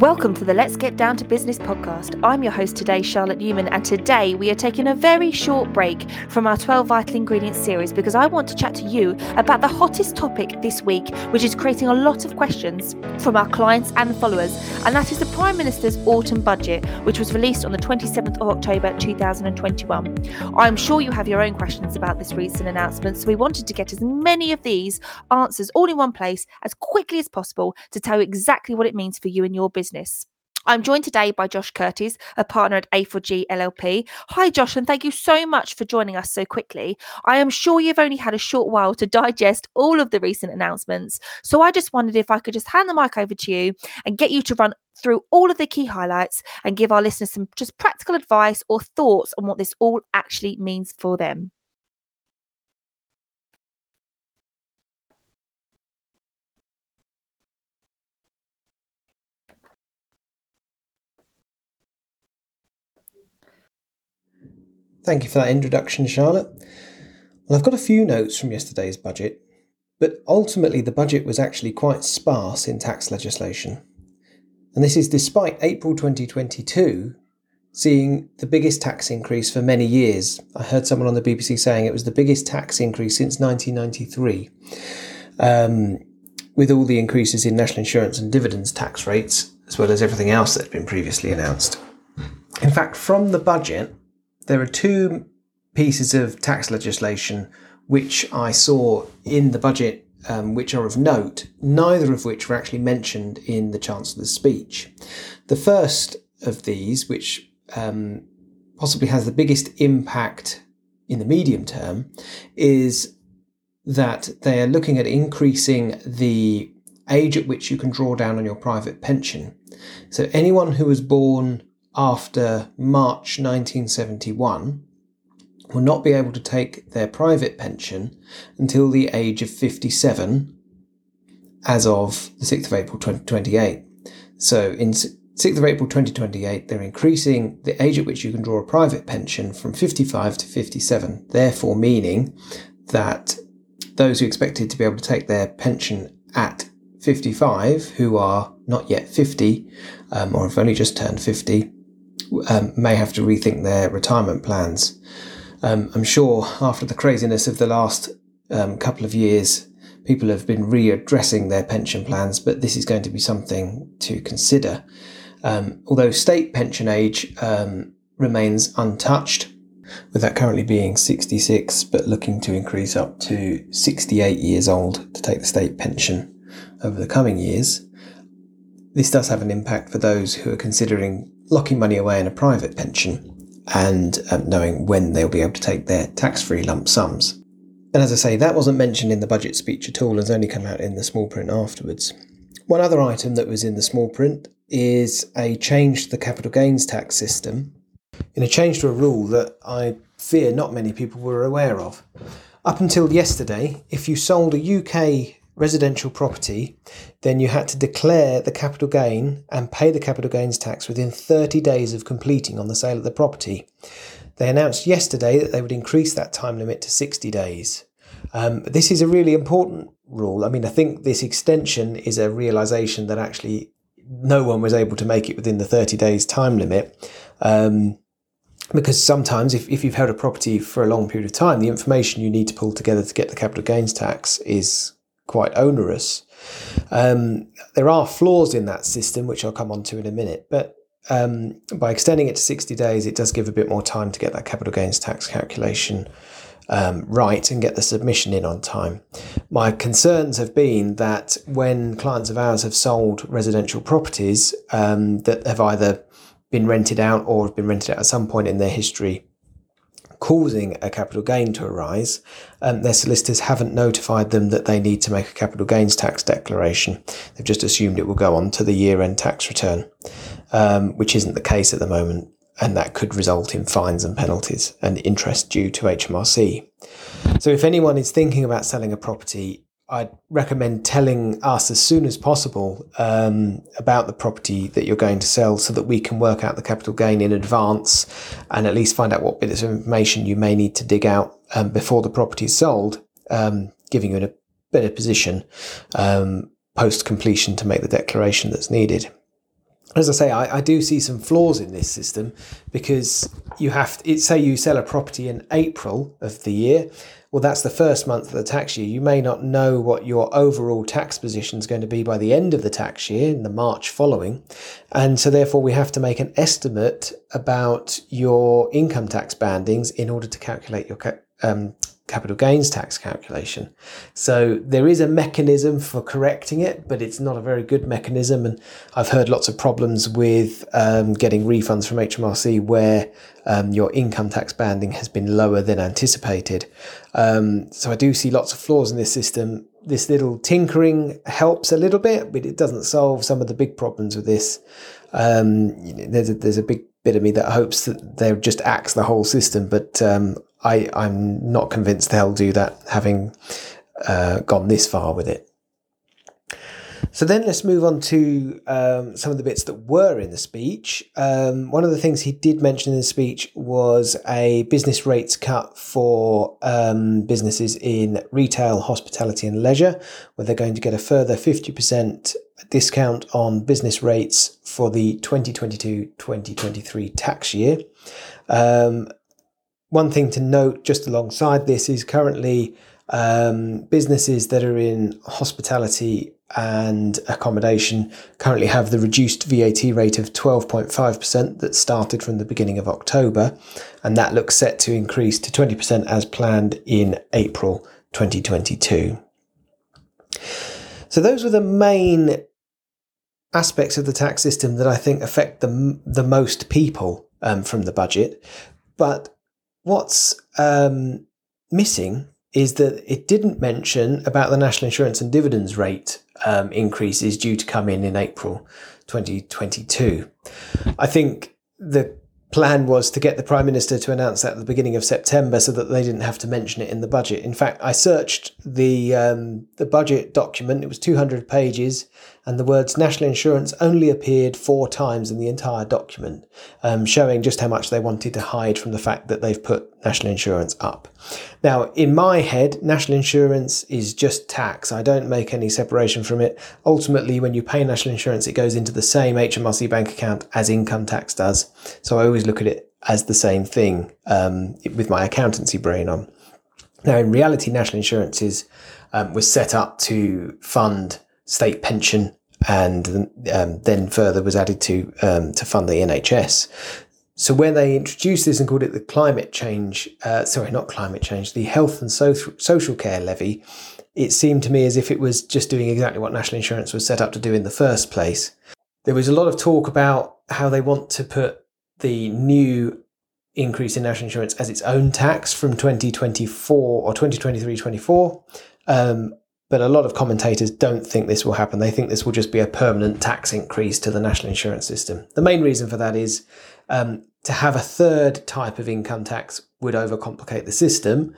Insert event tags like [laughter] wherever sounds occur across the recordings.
Welcome to the Let's Get Down to Business podcast. I'm your host today, Charlotte Newman, and today we are taking a very short break from our 12 Vital Ingredients series because I want to chat to you about the hottest topic this week, which is creating a lot of questions from our clients and followers, and that is the Prime Minister's autumn budget, which was released on the 27th of October 2021. I'm sure you have your own questions about this recent announcement, so we wanted to get as many of these answers all in one place as quickly as possible to tell you exactly what it means for you and your business business. I'm joined today by Josh Curtis, a partner at A4G LLP. Hi, Josh, and thank you so much for joining us so quickly. I am sure you've only had a short while to digest all of the recent announcements. So I just wondered if I could just hand the mic over to you and get you to run through all of the key highlights and give our listeners some just practical advice or thoughts on what this all actually means for them. Thank you for that introduction, Charlotte. Well, I've got a few notes from yesterday's budget, but ultimately the budget was actually quite sparse in tax legislation. And this is despite April 2022 seeing the biggest tax increase for many years. I heard someone on the BBC saying it was the biggest tax increase since 1993, um, with all the increases in national insurance and dividends tax rates, as well as everything else that had been previously announced. In fact, from the budget, there are two pieces of tax legislation which I saw in the budget um, which are of note, neither of which were actually mentioned in the Chancellor's speech. The first of these, which um, possibly has the biggest impact in the medium term, is that they are looking at increasing the age at which you can draw down on your private pension. So anyone who was born after March 1971 will not be able to take their private pension until the age of 57 as of the 6th of April 2028. So in 6th of April 2028, they're increasing the age at which you can draw a private pension from 55 to 57, therefore meaning that those who expected to be able to take their pension at 55, who are not yet 50 um, or have only just turned 50, um, may have to rethink their retirement plans. Um, I'm sure after the craziness of the last um, couple of years, people have been readdressing their pension plans, but this is going to be something to consider. Um, although state pension age um, remains untouched, with that currently being 66, but looking to increase up to 68 years old to take the state pension over the coming years. This does have an impact for those who are considering locking money away in a private pension and um, knowing when they'll be able to take their tax free lump sums. And as I say, that wasn't mentioned in the budget speech at all, and has only come out in the small print afterwards. One other item that was in the small print is a change to the capital gains tax system, in a change to a rule that I fear not many people were aware of. Up until yesterday, if you sold a UK residential property, then you had to declare the capital gain and pay the capital gains tax within 30 days of completing on the sale of the property. They announced yesterday that they would increase that time limit to 60 days. Um, this is a really important rule. I mean, I think this extension is a realization that actually no one was able to make it within the 30 days time limit. Um, because sometimes if, if you've held a property for a long period of time, the information you need to pull together to get the capital gains tax is quite onerous. Um, there are flaws in that system, which I'll come on to in a minute, but um, by extending it to 60 days, it does give a bit more time to get that capital gains tax calculation um, right and get the submission in on time. My concerns have been that when clients of ours have sold residential properties um, that have either been rented out or have been rented out at some point in their history causing a capital gain to arise, um, their solicitors haven't notified them that they need to make a capital gains tax declaration. They've just assumed it will go on to the year end tax return, um, which isn't the case at the moment. And that could result in fines and penalties and interest due to HMRC. So, if anyone is thinking about selling a property, I'd recommend telling us as soon as possible um, about the property that you're going to sell so that we can work out the capital gain in advance and at least find out what bits of information you may need to dig out um, before the property is sold, um, giving you in a better position um, post completion to make the declaration that's needed. as I say, I, I, do see some flaws in this system because you have to, it, say you sell a property in April of the year. Well, that's the first month of the tax year. You may not know what your overall tax position is going to be by the end of the tax year in the March following. And so, therefore, we have to make an estimate about your income tax bandings in order to calculate your um, capital gains tax calculation. So there is a mechanism for correcting it, but it's not a very good mechanism. And I've heard lots of problems with um, getting refunds from HMRC where um, your income tax banding has been lower than anticipated. Um, so I do see lots of flaws in this system. This little tinkering helps a little bit, but it doesn't solve some of the big problems with this. Um, there's a, there's a big bit of me that hopes that they'll just axe the whole system, but um, I, I'm not convinced they'll do that, having uh, gone this far with it. So then let's move on to um, some of the bits that were in the speech. Um, one of the things he did mention in the speech was a business rates cut for um, businesses in retail, hospitality, and leisure, where they're going to get a further 50% discount on business rates for the 2022 2023 tax year. Um, one thing to note just alongside this is currently um, businesses that are in hospitality and accommodation currently have the reduced VAT rate of 12.5% that started from the beginning of October, and that looks set to increase to 20% as planned in April 2022. So, those were the main aspects of the tax system that I think affect the, the most people um, from the budget. But what's um, missing is that it didn't mention about the national insurance and dividends rate um, increases due to come in in April 2022. I think the plan was to get the Prime Minister to announce that at the beginning of September so that they didn't have to mention it in the budget. In fact, I searched the, um, the budget document, it was 200 pages, and the words national insurance only appeared four times in the entire document, um, showing just how much they wanted to hide from the fact that they've put national insurance up. Now, in my head, national insurance is just tax. I don't make any separation from it. Ultimately, when you pay national insurance, it goes into the same HMRC bank account as income tax does. So I always look at it as the same thing um, with my accountancy brain on. Now, in reality, national insurance is um, was set up to fund state pension and um, then further was added to um, to fund the NHS. So when they introduced this and called it the climate change, uh, sorry, not climate change, the health and social social care levy, it seemed to me as if it was just doing exactly what national insurance was set up to do in the first place. There was a lot of talk about how they want to put the new increase in national insurance as its own tax from 2024 or 2023 24. Um, but a lot of commentators don't think this will happen. They think this will just be a permanent tax increase to the national insurance system. The main reason for that is um, to have a third type of income tax would overcomplicate the system,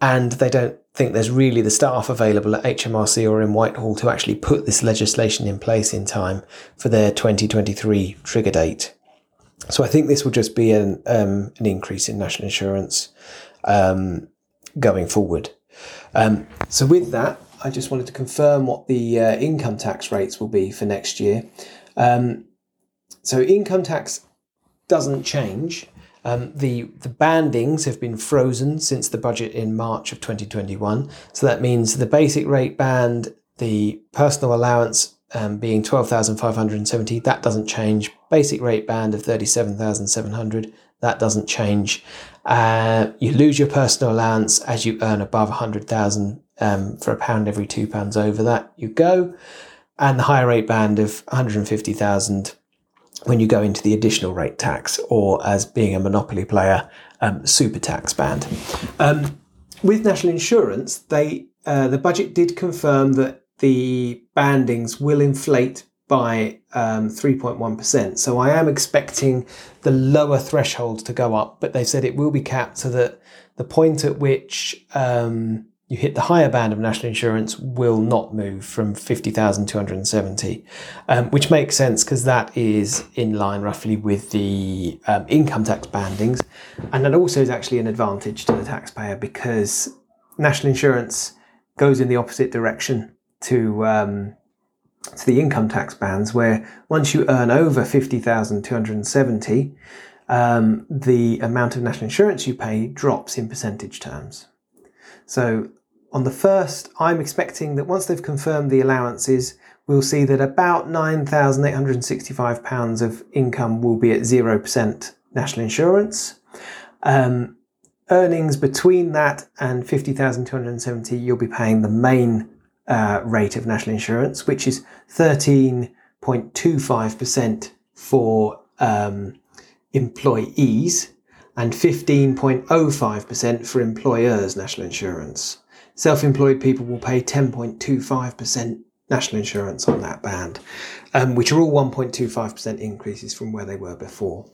and they don't think there's really the staff available at HMRC or in Whitehall to actually put this legislation in place in time for their 2023 trigger date. So I think this will just be an um, an increase in national insurance um, going forward. Um, so with that, I just wanted to confirm what the uh, income tax rates will be for next year. Um, so income tax doesn't change. Um, the the bandings have been frozen since the budget in March of 2021. So that means the basic rate band, the personal allowance um, being 12,570, that doesn't change. Basic rate band of 37,700, that doesn't change. Uh, you lose your personal allowance as you earn above 100,000 um, for a pound every two pounds over that you go, and the higher rate band of 150,000 when you go into the additional rate tax, or as being a monopoly player, um, super tax band. Um, with national insurance, they uh, the budget did confirm that the bandings will inflate by um, 3.1%. So I am expecting the lower threshold to go up, but they said it will be capped so that the point at which um, you hit the higher band of national insurance will not move from 50,270, um, which makes sense because that is in line roughly with the um, income tax bandings. And that also is actually an advantage to the taxpayer because national insurance goes in the opposite direction to um, to the income tax bands, where once you earn over 50,270, um, the amount of national insurance you pay drops in percentage terms. So on the first, I'm expecting that once they've confirmed the allowances, we'll see that about £9,865 of income will be at 0% national insurance. Um, earnings between that and 50,270, you'll be paying the main uh, rate of national insurance, which is 13.25% for um, employees and 15.05% for employers' national insurance. Self employed people will pay 10.25% national insurance on that band, um, which are all 1.25% increases from where they were before.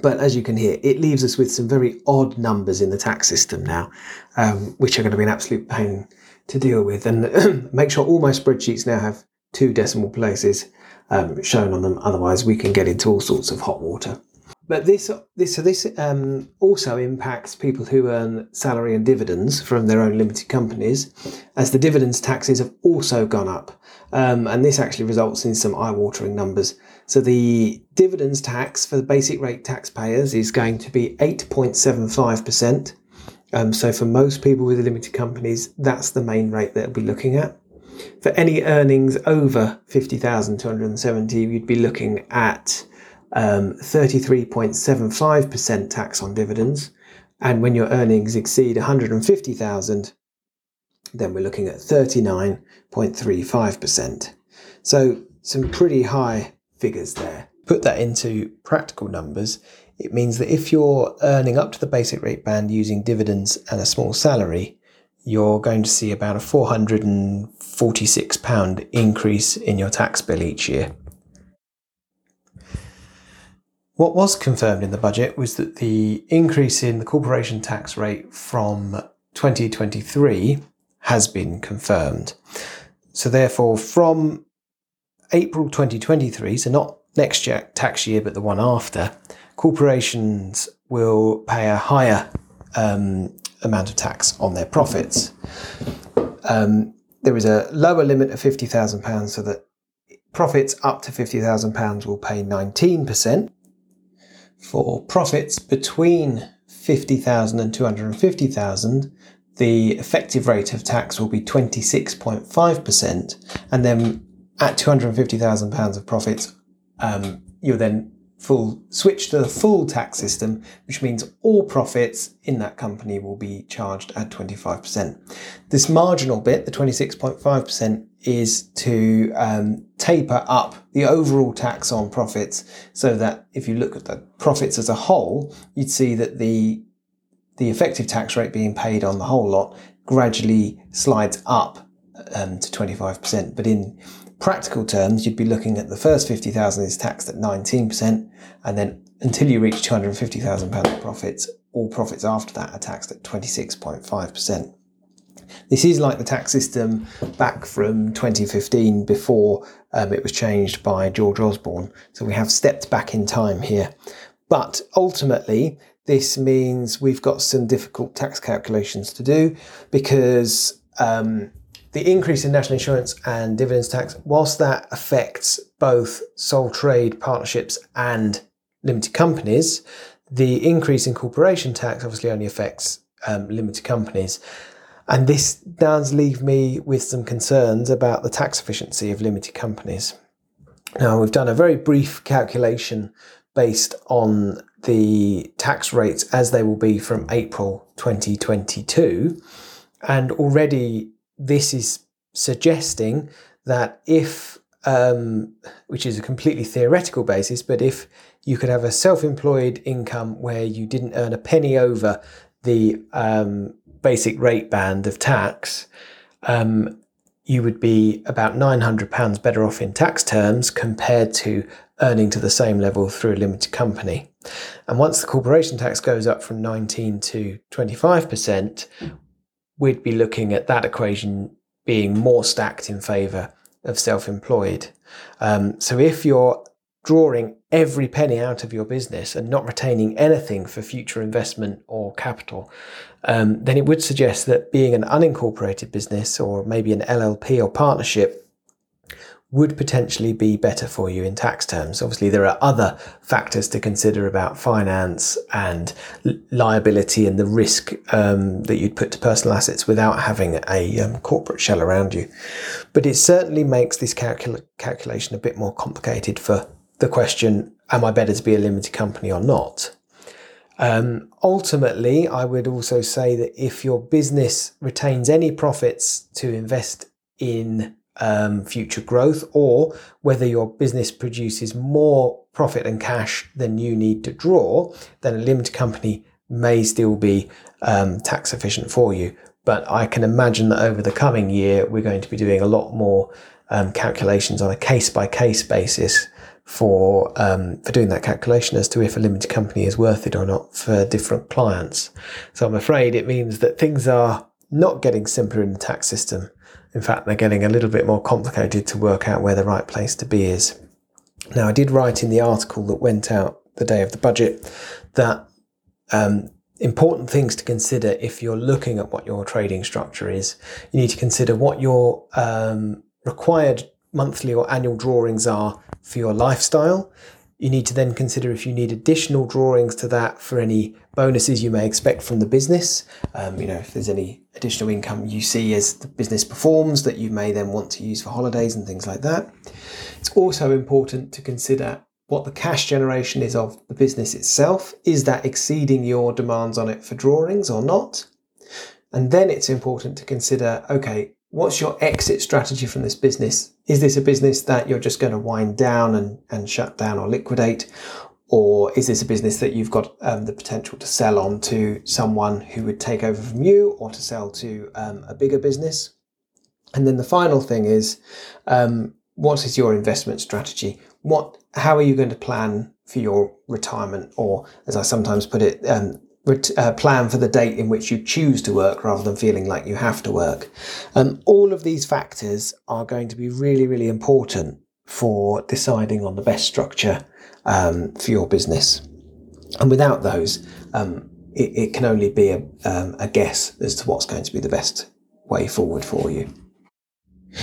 But as you can hear, it leaves us with some very odd numbers in the tax system now, um, which are going to be an absolute pain to deal with. And [clears throat] make sure all my spreadsheets now have two decimal places um, shown on them. Otherwise, we can get into all sorts of hot water. But this, this, so this um, also impacts people who earn salary and dividends from their own limited companies, as the dividends taxes have also gone up, um, and this actually results in some eye-watering numbers. So the dividends tax for the basic rate taxpayers is going to be eight point seven five percent. Um, so for most people with limited companies, that's the main rate that we'll be looking at. For any earnings over fifty thousand two hundred and seventy, you'd be looking at um, 33.75% tax on dividends. And when your earnings exceed 150,000, then we're looking at 39.35%. So some pretty high figures there. Put that into practical numbers, it means that if you're earning up to the basic rate band using dividends and a small salary, you're going to see about a £446 increase in your tax bill each year. What was confirmed in the budget was that the increase in the corporation tax rate from 2023 has been confirmed. So, therefore, from April 2023, so not next year, tax year, but the one after, corporations will pay a higher um, amount of tax on their profits. Um, there is a lower limit of £50,000 so that profits up to £50,000 will pay 19%. For profits between 50,000 and 250,000, the effective rate of tax will be 26.5%. And then at £250,000 of profits, um, you're then full switch to the full tax system, which means all profits in that company will be charged at 25%. This marginal bit, the 26.5%, is to um, taper up the overall tax on profits so that if you look at the profits as a whole, you'd see that the the effective tax rate being paid on the whole lot gradually slides up um, to 25%. But in practical terms, you'd be looking at the first 50,000 is taxed at 19%, and then until you reach 250,000 pounds of profits, all profits after that are taxed at 26.5%. This is like the tax system back from 2015 before um, it was changed by George Osborne. So we have stepped back in time here. But ultimately, this means we've got some difficult tax calculations to do because um, the increase in national insurance and dividends tax, whilst that affects both sole trade partnerships and limited companies, the increase in corporation tax obviously only affects um, limited companies. And this does leave me with some concerns about the tax efficiency of limited companies. Now, we've done a very brief calculation based on the tax rates as they will be from April 2022. And already this is suggesting that if, um, which is a completely theoretical basis, but if you could have a self employed income where you didn't earn a penny over the um, basic rate band of tax, um, you would be about £900 better off in tax terms compared to earning to the same level through a limited company. And once the corporation tax goes up from 19 to 25%, we'd be looking at that equation being more stacked in favour of self employed. Um, so if you're drawing every penny out of your business and not retaining anything for future investment or capital, um, then it would suggest that being an unincorporated business or maybe an LLP or partnership would potentially be better for you in tax terms. Obviously, there are other factors to consider about finance and liability and the risk um, that you'd put to personal assets without having a um, corporate shell around you. But it certainly makes this calcul- calculation a bit more complicated for the question Am I better to be a limited company or not? Um, ultimately, I would also say that if your business retains any profits to invest in um, future growth, or whether your business produces more profit and cash than you need to draw, then a limited company may still be um, tax efficient for you. But I can imagine that over the coming year, we're going to be doing a lot more um, calculations on a case by case basis for um, for doing that calculation as to if a limited company is worth it or not for different clients. So I'm afraid it means that things are not getting simpler in the tax system in fact, they're getting a little bit more complicated to work out where the right place to be is. Now, I did write in the article that went out the day of the budget that um, important things to consider if you're looking at what your trading structure is. You need to consider what your um, required monthly or annual drawings are for your lifestyle. You need to then consider if you need additional drawings to that for any bonuses you may expect from the business. Um, you know, if there's any additional income you see as the business performs that you may then want to use for holidays and things like that. It's also important to consider what the cash generation is of the business itself. Is that exceeding your demands on it for drawings or not? And then it's important to consider okay, what's your exit strategy from this business? Is this a business that you're just going to wind down and, and shut down or liquidate? Or is this a business that you've got um, the potential to sell on to someone who would take over from you or to sell to um, a bigger business? And then the final thing is um, what is your investment strategy? What, how are you going to plan for your retirement? Or, as I sometimes put it, um, uh, plan for the date in which you choose to work rather than feeling like you have to work. Um, all of these factors are going to be really, really important for deciding on the best structure um, for your business. And without those, um, it, it, can only be a, um, a guess as to what's going to be the best way forward for you.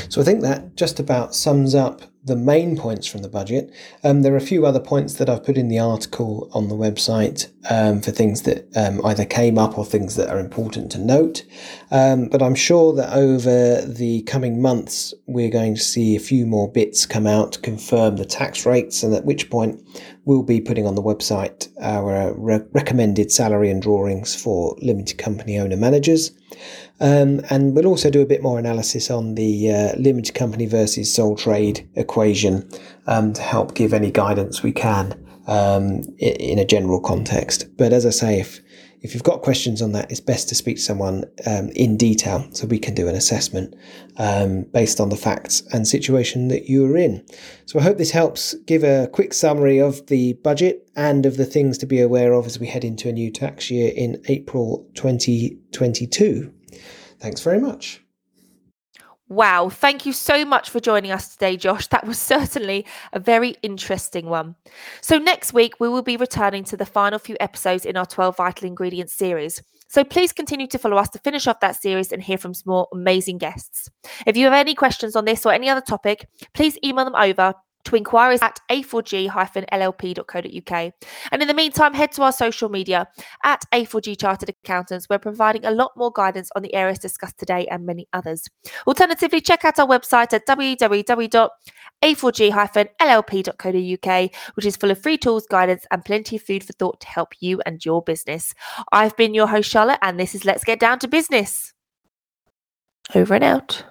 So I think that just about sums up the main points from the budget. Um, there are a few other points that I've put in the article on the website um, for things that um, either came up or things that are important to note. Um, but I'm sure that over the coming months, we're going to see a few more bits come out to confirm the tax rates, and at which point we'll be putting on the website our re- recommended salary and drawings for limited company owner managers. Um, and we'll also do a bit more analysis on the uh, limited company versus sole trade equation um, to help give any guidance we can um, in a general context. But as I say, if if you've got questions on that, it's best to speak to someone um, in detail so we can do an assessment um, based on the facts and situation that you're in. So I hope this helps give a quick summary of the budget and of the things to be aware of as we head into a new tax year in April 2022. Thanks very much. Wow, thank you so much for joining us today, Josh. That was certainly a very interesting one. So, next week, we will be returning to the final few episodes in our 12 Vital Ingredients series. So, please continue to follow us to finish off that series and hear from some more amazing guests. If you have any questions on this or any other topic, please email them over to inquiries at a4g-llp.co.uk. And in the meantime, head to our social media at A4G Chartered Accountants. We're providing a lot more guidance on the areas discussed today and many others. Alternatively, check out our website at www.a4g-llp.co.uk, which is full of free tools, guidance, and plenty of food for thought to help you and your business. I've been your host, Charlotte, and this is Let's Get Down to Business. Over and out.